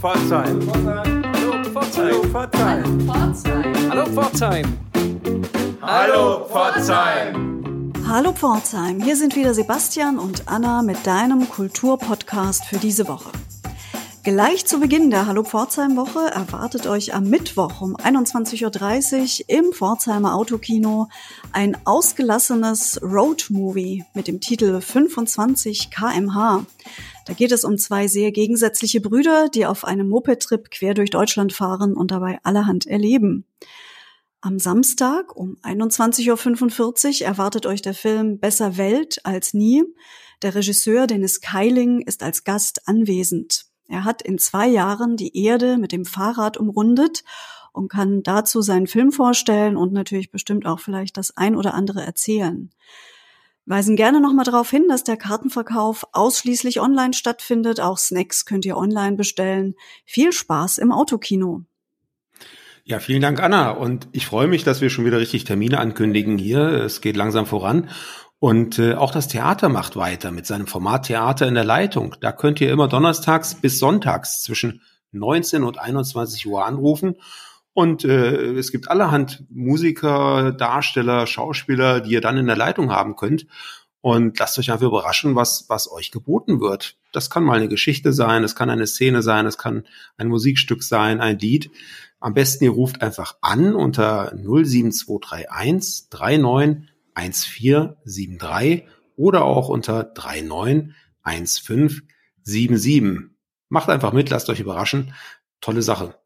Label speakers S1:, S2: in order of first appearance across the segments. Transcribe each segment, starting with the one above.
S1: Pforzheim.
S2: Hallo Pforzheim.
S1: Hallo Pforzheim.
S2: Hallo Pforzheim.
S1: Hallo Pforzheim.
S3: Hallo Pforzheim, hier sind wieder Sebastian und Anna mit deinem Kulturpodcast für diese Woche. Gleich zu Beginn der Hallo Pforzheim Woche erwartet euch am Mittwoch um 21.30 Uhr im Pforzheimer Autokino ein ausgelassenes Roadmovie mit dem Titel 25 kmh. Da geht es um zwei sehr gegensätzliche Brüder, die auf einem Moped-Trip quer durch Deutschland fahren und dabei allerhand erleben. Am Samstag um 21.45 Uhr erwartet euch der Film Besser Welt als nie. Der Regisseur Dennis Keiling ist als Gast anwesend. Er hat in zwei Jahren die Erde mit dem Fahrrad umrundet und kann dazu seinen Film vorstellen und natürlich bestimmt auch vielleicht das ein oder andere erzählen. Weisen gerne nochmal darauf hin, dass der Kartenverkauf ausschließlich online stattfindet. Auch Snacks könnt ihr online bestellen. Viel Spaß im Autokino.
S4: Ja, vielen Dank, Anna. Und ich freue mich, dass wir schon wieder richtig Termine ankündigen hier. Es geht langsam voran. Und äh, auch das Theater macht weiter mit seinem Format Theater in der Leitung. Da könnt ihr immer donnerstags bis sonntags zwischen 19 und 21 Uhr anrufen. Und äh, es gibt allerhand Musiker, Darsteller, Schauspieler, die ihr dann in der Leitung haben könnt. Und lasst euch einfach überraschen, was, was euch geboten wird. Das kann mal eine Geschichte sein, es kann eine Szene sein, es kann ein Musikstück sein, ein Lied. Am besten ihr ruft einfach an unter 07231 39 1473 oder auch unter 391577. Macht einfach mit, lasst euch überraschen. Tolle Sache.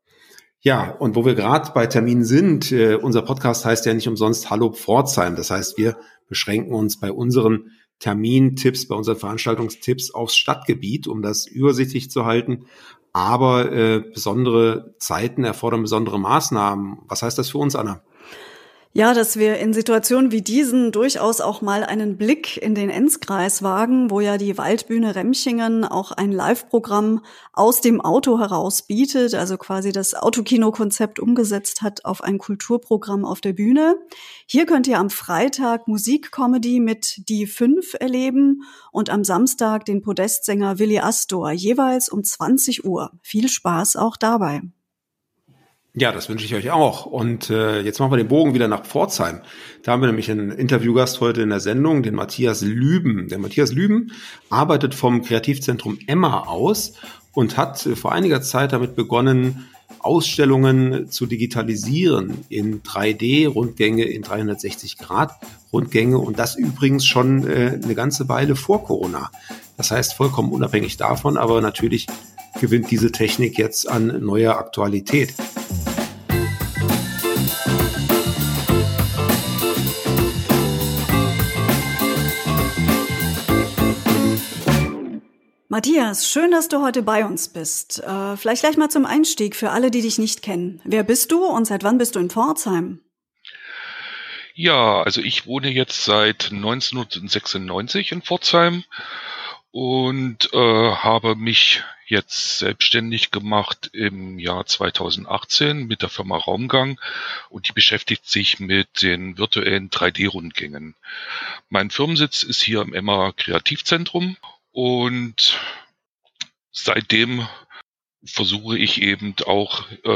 S4: Ja, und wo wir gerade bei Terminen sind, äh, unser Podcast heißt ja nicht umsonst Hallo Pforzheim. Das heißt, wir beschränken uns bei unseren Termintipps, bei unseren Veranstaltungstipps aufs Stadtgebiet, um das übersichtlich zu halten. Aber äh, besondere Zeiten erfordern besondere Maßnahmen. Was heißt das für uns, Anna?
S3: Ja, dass wir in Situationen wie diesen durchaus auch mal einen Blick in den Enzkreis wagen, wo ja die Waldbühne Remchingen auch ein Live-Programm aus dem Auto heraus bietet, also quasi das Autokino-Konzept umgesetzt hat auf ein Kulturprogramm auf der Bühne. Hier könnt ihr am Freitag Musikcomedy mit Die Fünf erleben und am Samstag den Podestsänger Willi Astor, jeweils um 20 Uhr. Viel Spaß auch dabei.
S4: Ja, das wünsche ich euch auch. Und äh, jetzt machen wir den Bogen wieder nach Pforzheim. Da haben wir nämlich einen Interviewgast heute in der Sendung, den Matthias Lüben. Der Matthias Lüben arbeitet vom Kreativzentrum Emma aus und hat äh, vor einiger Zeit damit begonnen, Ausstellungen zu digitalisieren in 3D-Rundgänge, in 360-Grad-Rundgänge und das übrigens schon äh, eine ganze Weile vor Corona. Das heißt, vollkommen unabhängig davon, aber natürlich gewinnt diese Technik jetzt an neuer Aktualität.
S3: Matthias, schön, dass du heute bei uns bist. Äh, vielleicht gleich mal zum Einstieg für alle, die dich nicht kennen. Wer bist du und seit wann bist du in Pforzheim?
S5: Ja, also ich wohne jetzt seit 1996 in Pforzheim und äh, habe mich jetzt selbstständig gemacht im Jahr 2018 mit der Firma Raumgang und die beschäftigt sich mit den virtuellen 3D-Rundgängen. Mein Firmensitz ist hier im Emma Kreativzentrum und seitdem versuche ich eben auch äh,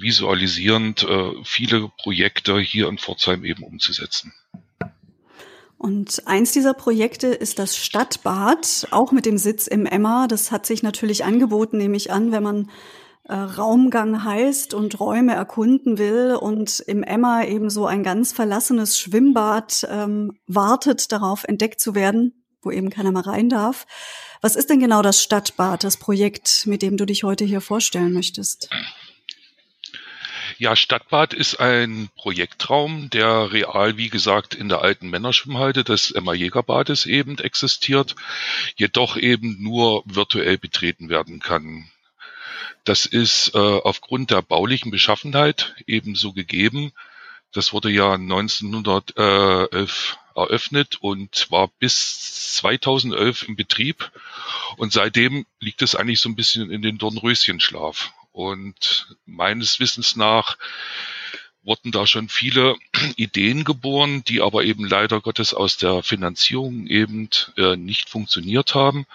S5: visualisierend äh, viele Projekte hier in Pforzheim eben umzusetzen.
S3: Und eins dieser Projekte ist das Stadtbad, auch mit dem Sitz im Emma. Das hat sich natürlich angeboten, nehme ich an, wenn man äh, Raumgang heißt und Räume erkunden will und im Emma eben so ein ganz verlassenes Schwimmbad ähm, wartet darauf, entdeckt zu werden wo eben keiner mal rein darf. Was ist denn genau das Stadtbad, das Projekt, mit dem du dich heute hier vorstellen möchtest?
S5: Ja, Stadtbad ist ein Projektraum, der real, wie gesagt, in der alten Männerschwimmhalle des Emma Jägerbades eben existiert, jedoch eben nur virtuell betreten werden kann. Das ist äh, aufgrund der baulichen Beschaffenheit ebenso gegeben. Das wurde ja 1911 eröffnet und war bis 2011 im Betrieb. Und seitdem liegt es eigentlich so ein bisschen in den Dornröschenschlaf. Und meines Wissens nach wurden da schon viele Ideen geboren, die aber eben leider Gottes aus der Finanzierung eben äh, nicht funktioniert haben.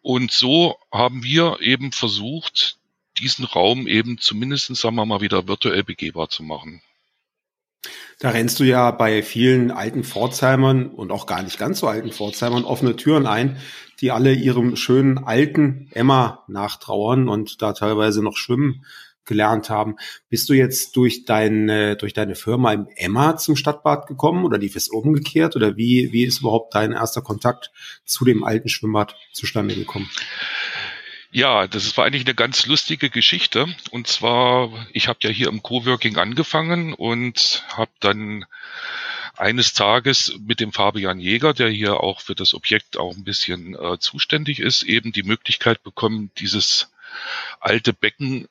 S5: Und so haben wir eben versucht, diesen Raum eben zumindest, sagen wir mal, wieder virtuell begehbar zu machen.
S4: Da rennst du ja bei vielen alten Pforzheimern und auch gar nicht ganz so alten Pforzheimern offene Türen ein, die alle ihrem schönen alten Emma nachtrauern und da teilweise noch schwimmen gelernt haben. Bist du jetzt durch deine, durch deine Firma im Emma zum Stadtbad gekommen oder lief es umgekehrt oder wie, wie ist überhaupt dein erster Kontakt zu dem alten Schwimmbad zustande gekommen?
S5: Ja, das war eigentlich eine ganz lustige Geschichte. Und zwar, ich habe ja hier im Coworking angefangen und habe dann eines Tages mit dem Fabian Jäger, der hier auch für das Objekt auch ein bisschen äh, zuständig ist, eben die Möglichkeit bekommen, dieses alte Becken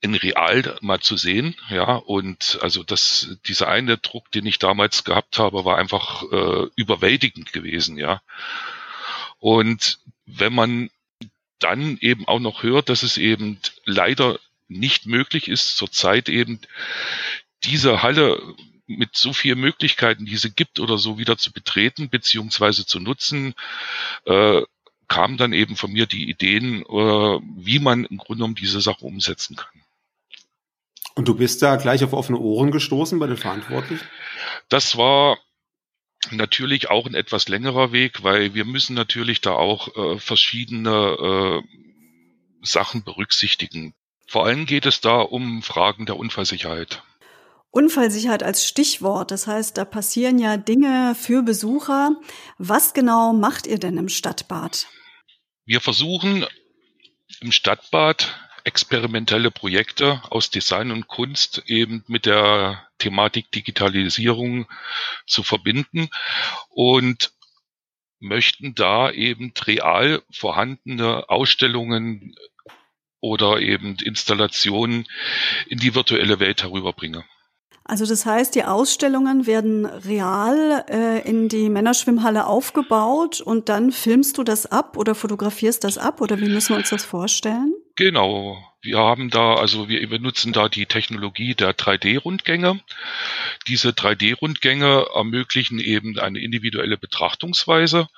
S5: in real mal zu sehen, ja, und also das, dieser eine Druck, den ich damals gehabt habe, war einfach äh, überwältigend gewesen, ja. Und wenn man dann eben auch noch hört, dass es eben leider nicht möglich ist, zurzeit eben diese Halle mit so vielen Möglichkeiten, die sie gibt oder so wieder zu betreten beziehungsweise zu nutzen, äh, kam dann eben von mir die Ideen, äh, wie man im Grunde genommen diese Sache umsetzen kann.
S4: Und du bist da gleich auf offene Ohren gestoßen bei den Verantwortlichen?
S5: Das war natürlich auch ein etwas längerer Weg, weil wir müssen natürlich da auch äh, verschiedene äh, Sachen berücksichtigen. Vor allem geht es da um Fragen der Unfallsicherheit.
S3: Unfallsicherheit als Stichwort. Das heißt, da passieren ja Dinge für Besucher. Was genau macht ihr denn im Stadtbad?
S5: Wir versuchen im Stadtbad experimentelle Projekte aus Design und Kunst eben mit der Thematik Digitalisierung zu verbinden und möchten da eben real vorhandene Ausstellungen oder eben Installationen in die virtuelle Welt herüberbringen.
S3: Also das heißt, die Ausstellungen werden real äh, in die Männerschwimmhalle aufgebaut und dann filmst du das ab oder fotografierst das ab oder wie müssen wir uns das vorstellen?
S5: Genau. Wir haben da, also wir benutzen da die Technologie der 3D-Rundgänge. Diese 3D-Rundgänge ermöglichen eben eine individuelle Betrachtungsweise,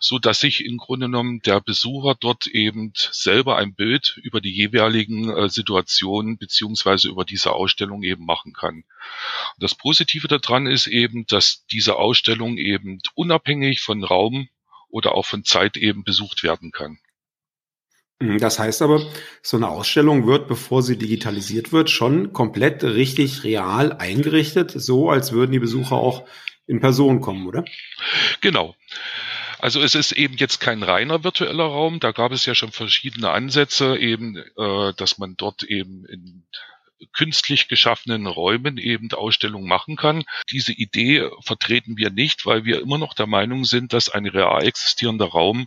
S5: so dass sich im Grunde genommen der Besucher dort eben selber ein Bild über die jeweiligen äh, Situationen beziehungsweise über diese Ausstellung eben machen kann. Das Positive daran ist eben, dass diese Ausstellung eben unabhängig von Raum oder auch von Zeit eben besucht werden kann.
S4: Mhm, das heißt aber, so eine Ausstellung wird, bevor sie digitalisiert wird, schon komplett richtig real eingerichtet, so als würden die Besucher auch in Person kommen, oder?
S5: Genau. Also es ist eben jetzt kein reiner virtueller Raum. Da gab es ja schon verschiedene Ansätze, eben, äh, dass man dort eben in künstlich geschaffenen Räumen eben Ausstellungen machen kann. Diese Idee vertreten wir nicht, weil wir immer noch der Meinung sind, dass ein real existierender Raum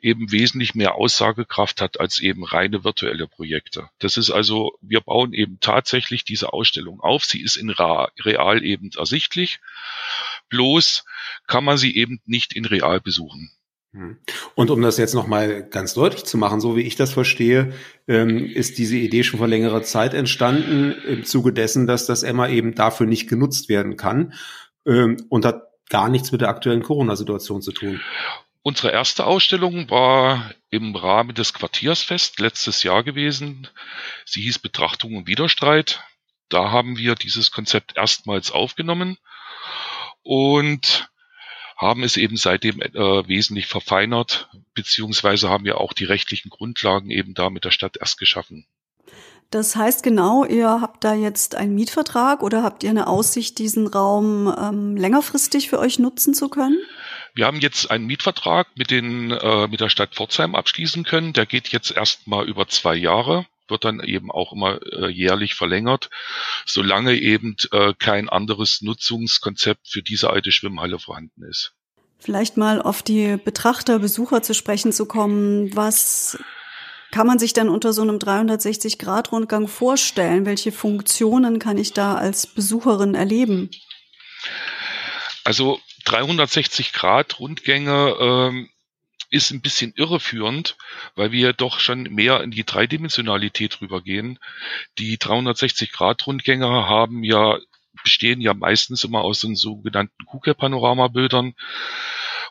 S5: eben wesentlich mehr Aussagekraft hat als eben reine virtuelle Projekte. Das ist also, wir bauen eben tatsächlich diese Ausstellung auf. Sie ist in real eben ersichtlich. Bloß kann man sie eben nicht in real besuchen.
S4: Hm. Und um das jetzt nochmal ganz deutlich zu machen, so wie ich das verstehe, ähm, ist diese Idee schon vor längerer Zeit entstanden, im Zuge dessen, dass das Emma eben dafür nicht genutzt werden kann ähm, und hat gar nichts mit der aktuellen Corona-Situation zu tun.
S5: Unsere erste Ausstellung war im Rahmen des Quartiersfest letztes Jahr gewesen. Sie hieß Betrachtung und Widerstreit. Da haben wir dieses Konzept erstmals aufgenommen und haben es eben seitdem äh, wesentlich verfeinert, beziehungsweise haben wir auch die rechtlichen Grundlagen eben da mit der Stadt erst geschaffen.
S3: Das heißt genau, ihr habt da jetzt einen Mietvertrag oder habt ihr eine Aussicht, diesen Raum ähm, längerfristig für euch nutzen zu können?
S5: Wir haben jetzt einen Mietvertrag mit, den, äh, mit der Stadt Pforzheim abschließen können. Der geht jetzt erstmal über zwei Jahre wird dann eben auch immer äh, jährlich verlängert, solange eben äh, kein anderes Nutzungskonzept für diese alte Schwimmhalle vorhanden ist.
S3: Vielleicht mal auf die Betrachter, Besucher zu sprechen zu kommen. Was kann man sich denn unter so einem 360-Grad-Rundgang vorstellen? Welche Funktionen kann ich da als Besucherin erleben?
S5: Also 360 Grad Rundgänge ähm, ist ein bisschen irreführend, weil wir doch schon mehr in die Dreidimensionalität rübergehen. Die 360-Grad-Rundgänger haben ja bestehen ja meistens immer aus den sogenannten KUKE-Panoramabildern.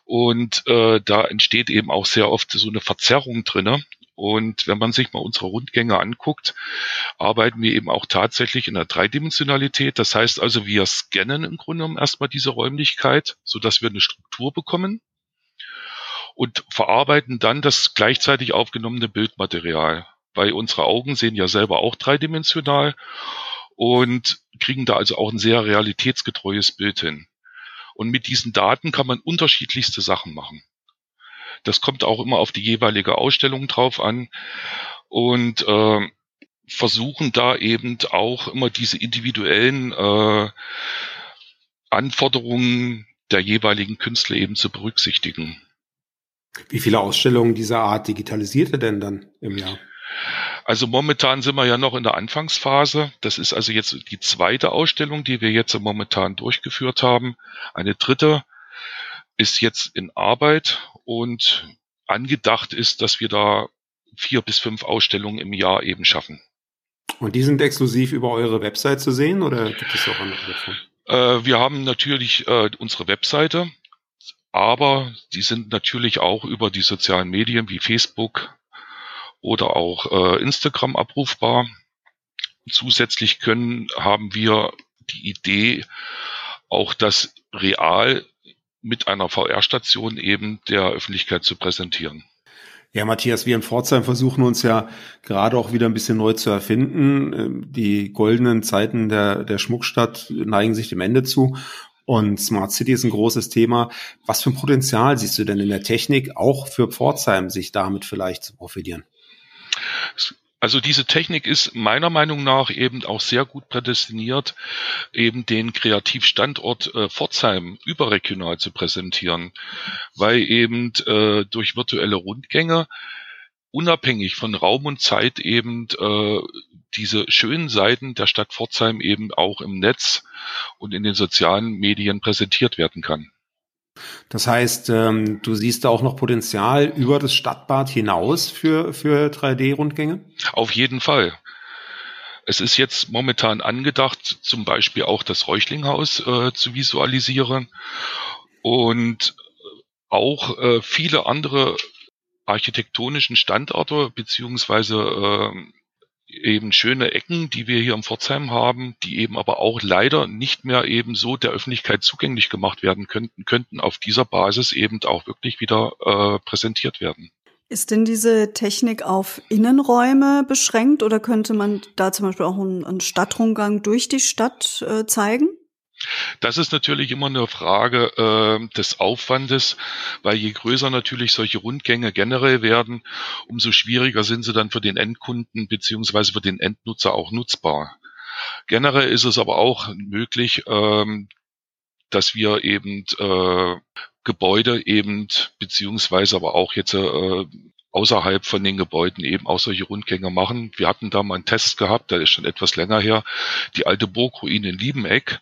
S5: Und äh, da entsteht eben auch sehr oft so eine Verzerrung drinne. Und wenn man sich mal unsere Rundgänge anguckt, arbeiten wir eben auch tatsächlich in der Dreidimensionalität. Das heißt also, wir scannen im Grunde genommen erstmal diese Räumlichkeit, so dass wir eine Struktur bekommen und verarbeiten dann das gleichzeitig aufgenommene Bildmaterial. Weil unsere Augen sehen ja selber auch dreidimensional und kriegen da also auch ein sehr realitätsgetreues Bild hin. Und mit diesen Daten kann man unterschiedlichste Sachen machen. Das kommt auch immer auf die jeweilige Ausstellung drauf an und äh, versuchen da eben auch immer diese individuellen äh, Anforderungen der jeweiligen Künstler eben zu berücksichtigen.
S4: Wie viele Ausstellungen dieser Art digitalisiert ihr denn dann im Jahr?
S5: Also momentan sind wir ja noch in der Anfangsphase. Das ist also jetzt die zweite Ausstellung, die wir jetzt momentan durchgeführt haben. Eine dritte ist jetzt in Arbeit und angedacht ist, dass wir da vier bis fünf Ausstellungen im Jahr eben schaffen.
S4: Und die sind exklusiv über eure Website zu sehen oder gibt es auch andere
S5: Plattformen? Äh, wir haben natürlich äh, unsere Webseite, aber die sind natürlich auch über die sozialen Medien wie Facebook oder auch äh, Instagram abrufbar. Zusätzlich können, haben wir die Idee, auch das real mit einer VR-Station eben der Öffentlichkeit zu präsentieren.
S4: Ja, Matthias, wir in Pforzheim versuchen uns ja gerade auch wieder ein bisschen neu zu erfinden. Ähm, die goldenen Zeiten der, der Schmuckstadt neigen sich dem Ende zu. Und Smart City ist ein großes Thema. Was für ein Potenzial siehst du denn in der Technik, auch für Pforzheim, sich damit vielleicht zu profitieren?
S5: Also diese Technik ist meiner Meinung nach eben auch sehr gut prädestiniert, eben den Kreativstandort äh, Pforzheim überregional zu präsentieren, weil eben äh, durch virtuelle Rundgänge unabhängig von Raum und Zeit eben äh, diese schönen Seiten der Stadt Pforzheim eben auch im Netz und in den sozialen Medien präsentiert werden kann.
S4: Das heißt, ähm, du siehst da auch noch Potenzial über das Stadtbad hinaus für, für 3D-Rundgänge?
S5: Auf jeden Fall. Es ist jetzt momentan angedacht, zum Beispiel auch das Räuchlinghaus äh, zu visualisieren und auch äh, viele andere architektonischen Standorte beziehungsweise äh, eben schöne Ecken, die wir hier im Pforzheim haben, die eben aber auch leider nicht mehr eben so der Öffentlichkeit zugänglich gemacht werden könnten, könnten auf dieser Basis eben auch wirklich wieder äh, präsentiert werden.
S3: Ist denn diese Technik auf Innenräume beschränkt oder könnte man da zum Beispiel auch einen, einen Stadtrundgang durch die Stadt äh, zeigen?
S5: Das ist natürlich immer eine Frage äh, des Aufwandes, weil je größer natürlich solche Rundgänge generell werden, umso schwieriger sind sie dann für den Endkunden beziehungsweise für den Endnutzer auch nutzbar. Generell ist es aber auch möglich, ähm, dass wir eben äh, Gebäude eben beziehungsweise aber auch jetzt äh, außerhalb von den Gebäuden eben auch solche Rundgänge machen. Wir hatten da mal einen Test gehabt, der ist schon etwas länger her, die alte Burgruine in Liebeneck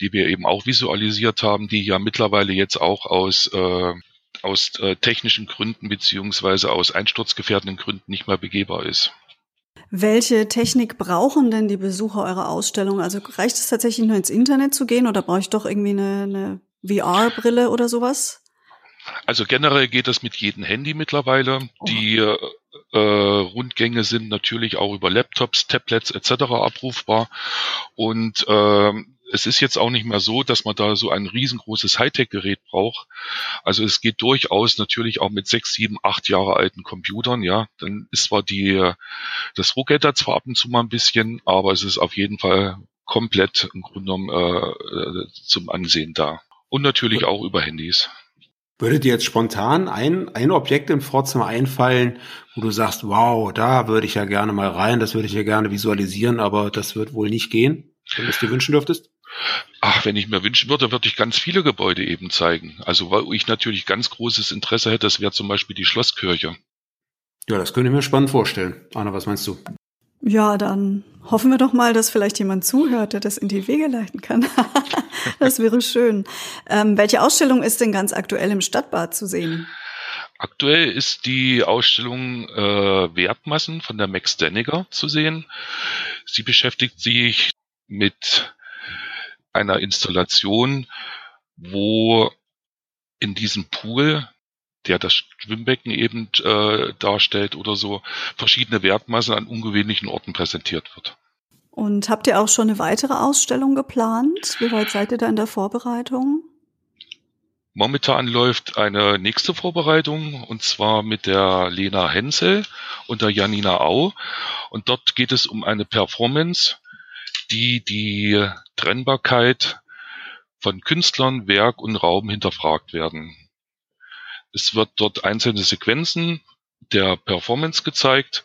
S5: die wir eben auch visualisiert haben, die ja mittlerweile jetzt auch aus äh, aus äh, technischen Gründen beziehungsweise aus einsturzgefährdenden Gründen nicht mehr begehbar ist.
S3: Welche Technik brauchen denn die Besucher eurer Ausstellung? Also reicht es tatsächlich nur ins Internet zu gehen oder brauche ich doch irgendwie eine, eine VR-Brille oder sowas?
S5: Also generell geht das mit jedem Handy mittlerweile. Oh. Die äh, Rundgänge sind natürlich auch über Laptops, Tablets etc. abrufbar. Und äh, es ist jetzt auch nicht mehr so, dass man da so ein riesengroßes Hightech-Gerät braucht. Also es geht durchaus natürlich auch mit sechs, sieben, acht Jahre alten Computern, ja. Dann ist zwar die, das Ruckgetter zwar ab und zu mal ein bisschen, aber es ist auf jeden Fall komplett im Grunde genommen äh, zum Ansehen da. Und natürlich auch über Handys.
S4: Würde dir jetzt spontan ein, ein Objekt im Pforzheim einfallen, wo du sagst, wow, da würde ich ja gerne mal rein, das würde ich ja gerne visualisieren, aber das wird wohl nicht gehen, wenn du es dir wünschen dürftest?
S5: Ach, wenn ich mir wünschen würde, würde ich ganz viele Gebäude eben zeigen. Also, weil ich natürlich ganz großes Interesse hätte, das wäre zum Beispiel die Schlosskirche.
S4: Ja, das könnte ich mir spannend vorstellen. Anna, was meinst du?
S3: Ja, dann hoffen wir doch mal, dass vielleicht jemand zuhört, der das in die Wege leiten kann. das wäre schön. Ähm, welche Ausstellung ist denn ganz aktuell im Stadtbad zu sehen?
S5: Aktuell ist die Ausstellung äh, Wertmassen von der Max Deniger zu sehen. Sie beschäftigt sich mit einer Installation, wo in diesem Pool, der das Schwimmbecken eben äh, darstellt oder so, verschiedene Wertmassen an ungewöhnlichen Orten präsentiert wird.
S3: Und habt ihr auch schon eine weitere Ausstellung geplant? Wie weit seid ihr da in der Vorbereitung?
S5: Momentan läuft eine nächste Vorbereitung und zwar mit der Lena Hensel und der Janina Au. Und dort geht es um eine Performance, die die Trennbarkeit von Künstlern, Werk und Raum hinterfragt werden. Es wird dort einzelne Sequenzen der Performance gezeigt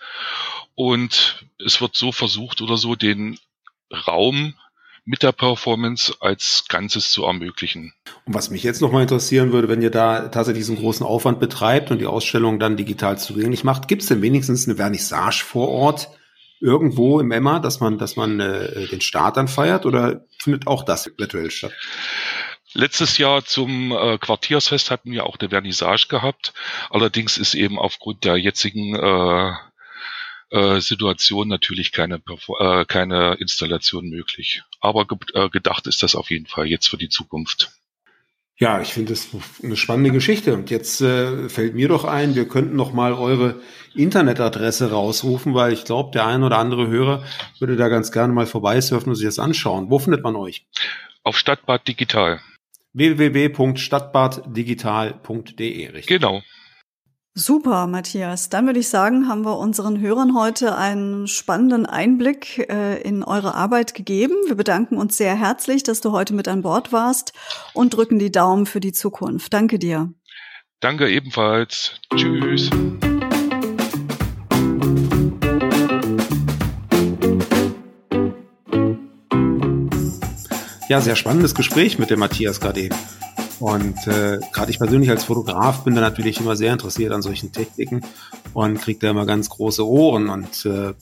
S5: und es wird so versucht oder so den Raum mit der Performance als Ganzes zu ermöglichen.
S4: Und was mich jetzt nochmal interessieren würde, wenn ihr da tatsächlich diesen großen Aufwand betreibt und die Ausstellung dann digital zugänglich macht, gibt es denn wenigstens eine Vernissage vor Ort irgendwo im Emma, dass man, dass man äh, den Start dann feiert oder findet auch das virtuell statt?
S5: Letztes Jahr zum äh, Quartiersfest hatten wir auch eine Vernissage gehabt. Allerdings ist eben aufgrund der jetzigen äh, äh, Situation natürlich keine, äh, keine Installation möglich. Aber ge äh, gedacht ist das auf jeden Fall jetzt für die Zukunft.
S4: Ja, ich finde das eine spannende Geschichte. Und jetzt äh, fällt mir doch ein, wir könnten noch mal eure Internetadresse rausrufen, weil ich glaube, der ein oder andere Hörer würde da ganz gerne mal vorbeisurfen und sich das anschauen. Wo findet man euch?
S5: Auf Stadtbad Digital.
S4: www.stadtbaddigital.de,
S5: richtig? Genau.
S3: Super, Matthias. Dann würde ich sagen, haben wir unseren Hörern heute einen spannenden Einblick äh, in eure Arbeit gegeben. Wir bedanken uns sehr herzlich, dass du heute mit an Bord warst und drücken die Daumen für die Zukunft. Danke dir.
S5: Danke ebenfalls. Tschüss.
S4: Ja, sehr spannendes Gespräch mit dem Matthias gerade eben. Und äh, gerade ich persönlich als Fotograf bin da natürlich immer sehr interessiert an solchen Techniken und kriege da immer ganz große Ohren und äh,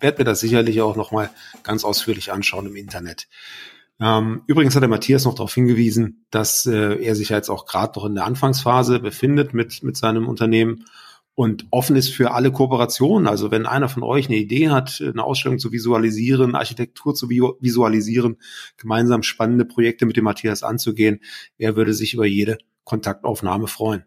S4: werde mir das sicherlich auch nochmal ganz ausführlich anschauen im Internet. Ähm, übrigens hat der Matthias noch darauf hingewiesen, dass äh, er sich jetzt auch gerade noch in der Anfangsphase befindet mit, mit seinem Unternehmen und offen ist für alle Kooperationen. Also wenn einer von euch eine Idee hat, eine Ausstellung zu visualisieren, Architektur zu visualisieren, gemeinsam spannende Projekte mit dem Matthias anzugehen, er würde sich über jede Kontaktaufnahme freuen.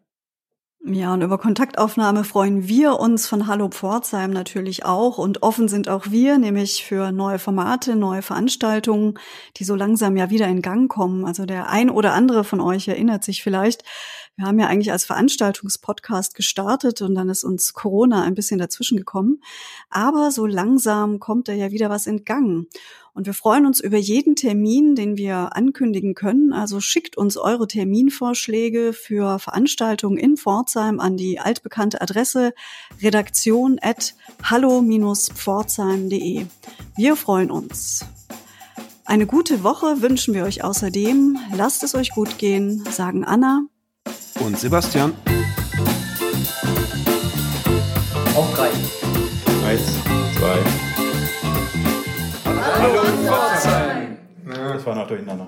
S3: Ja, und über Kontaktaufnahme freuen wir uns von Hallo Pforzheim natürlich auch. Und offen sind auch wir, nämlich für neue Formate, neue Veranstaltungen, die so langsam ja wieder in Gang kommen. Also der ein oder andere von euch erinnert sich vielleicht, wir haben ja eigentlich als Veranstaltungspodcast gestartet und dann ist uns Corona ein bisschen dazwischen gekommen. Aber so langsam kommt da ja wieder was in Gang. Und wir freuen uns über jeden Termin, den wir ankündigen können. Also schickt uns eure Terminvorschläge für Veranstaltungen in Pforzheim an die altbekannte Adresse redaktion at hallo-pforzheim.de. Wir freuen uns. Eine gute Woche wünschen wir euch außerdem. Lasst es euch gut gehen, sagen Anna
S4: und Sebastian.
S1: Auf drei.
S6: Eins, zwei.
S1: Hallo, Hallo Pforzheim.
S6: Das war noch durcheinander.